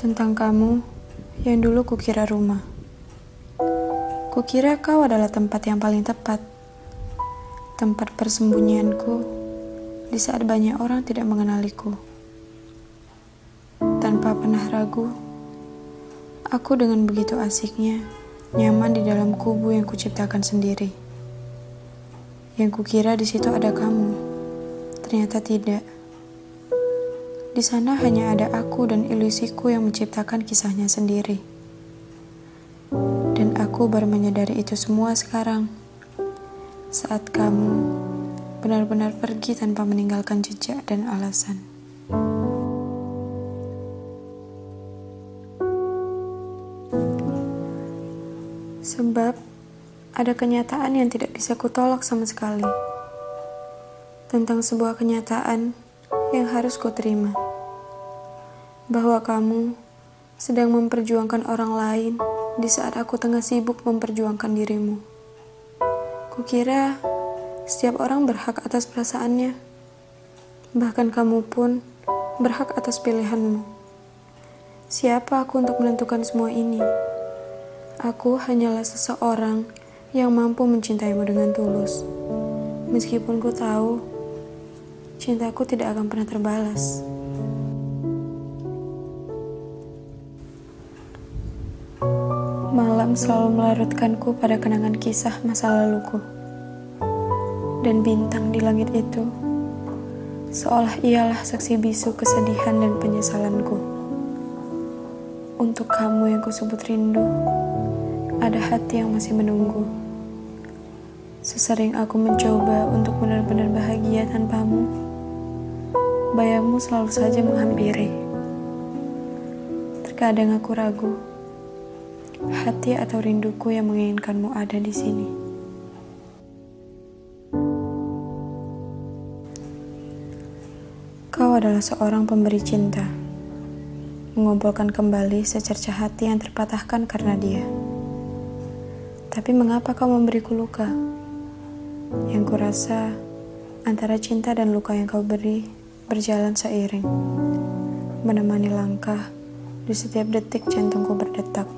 Tentang kamu yang dulu kukira rumah. Kukira kau adalah tempat yang paling tepat. Tempat persembunyianku di saat banyak orang tidak mengenaliku. Tanpa pernah ragu, aku dengan begitu asiknya nyaman di dalam kubu yang kuciptakan sendiri. Yang kukira di situ ada kamu, ternyata tidak. Di sana hanya ada aku dan ilusiku yang menciptakan kisahnya sendiri. Dan aku baru menyadari itu semua sekarang. Saat kamu benar-benar pergi tanpa meninggalkan jejak dan alasan. Sebab ada kenyataan yang tidak bisa kutolak sama sekali. Tentang sebuah kenyataan yang harus ku terima. Bahwa kamu sedang memperjuangkan orang lain di saat aku tengah sibuk memperjuangkan dirimu. Kukira setiap orang berhak atas perasaannya. Bahkan kamu pun berhak atas pilihanmu. Siapa aku untuk menentukan semua ini? Aku hanyalah seseorang yang mampu mencintaimu dengan tulus. Meskipun ku tahu cintaku tidak akan pernah terbalas. Malam selalu melarutkanku pada kenangan kisah masa laluku. Dan bintang di langit itu seolah ialah saksi bisu kesedihan dan penyesalanku. Untuk kamu yang kusebut rindu, ada hati yang masih menunggu. Sesering aku mencoba untuk benar-benar bahagia tanpamu, bayangmu selalu saja menghampiri. Terkadang aku ragu, hati atau rinduku yang menginginkanmu ada di sini. Kau adalah seorang pemberi cinta, mengumpulkan kembali secerca hati yang terpatahkan karena dia. Tapi mengapa kau memberiku luka? Yang kurasa antara cinta dan luka yang kau beri berjalan seiring, menemani langkah di setiap detik jantungku berdetak.